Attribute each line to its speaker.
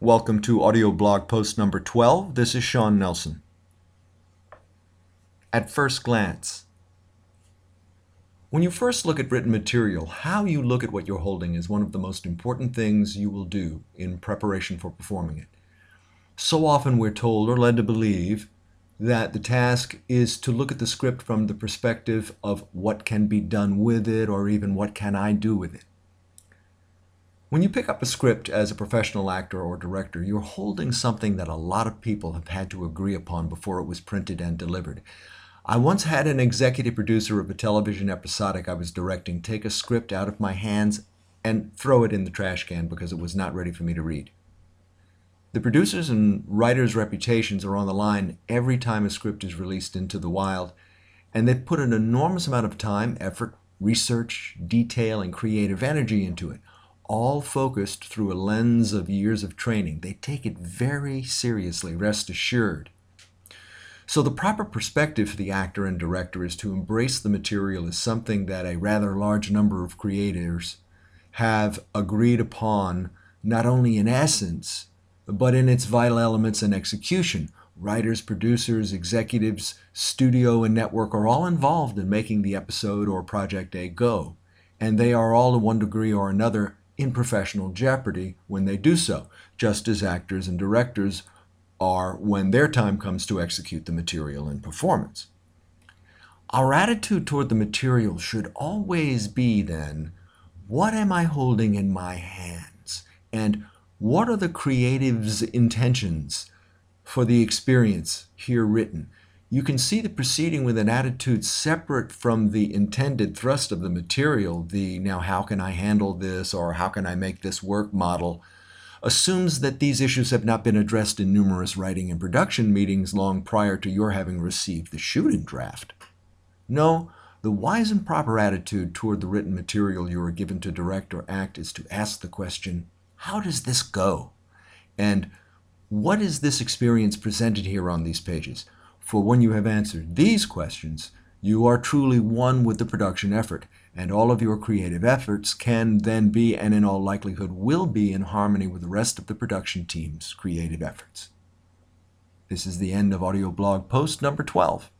Speaker 1: Welcome to audio blog post number 12. This is Sean Nelson. At first glance. When you first look at written material, how you look at what you're holding is one of the most important things you will do in preparation for performing it. So often we're told or led to believe that the task is to look at the script from the perspective of what can be done with it or even what can I do with it. When you pick up a script as a professional actor or director, you're holding something that a lot of people have had to agree upon before it was printed and delivered. I once had an executive producer of a television episodic I was directing take a script out of my hands and throw it in the trash can because it was not ready for me to read. The producers and writers' reputations are on the line every time a script is released into the wild, and they've put an enormous amount of time, effort, research, detail, and creative energy into it all focused through a lens of years of training. They take it very seriously, rest assured. So, the proper perspective for the actor and director is to embrace the material as something that a rather large number of creators have agreed upon, not only in essence, but in its vital elements and execution. Writers, producers, executives, studio, and network are all involved in making the episode or project a go, and they are all to one degree or another in professional jeopardy when they do so, just as actors and directors are when their time comes to execute the material in performance. Our attitude toward the material should always be then what am I holding in my hands? And what are the creative's intentions for the experience here written? You can see the proceeding with an attitude separate from the intended thrust of the material, the now how can I handle this or how can I make this work model, assumes that these issues have not been addressed in numerous writing and production meetings long prior to your having received the shooting draft. No, the wise and proper attitude toward the written material you are given to direct or act is to ask the question, how does this go? And what is this experience presented here on these pages? For when you have answered these questions, you are truly one with the production effort, and all of your creative efforts can then be, and in all likelihood will be, in harmony with the rest of the production team's creative efforts. This is the end of audio blog post number 12.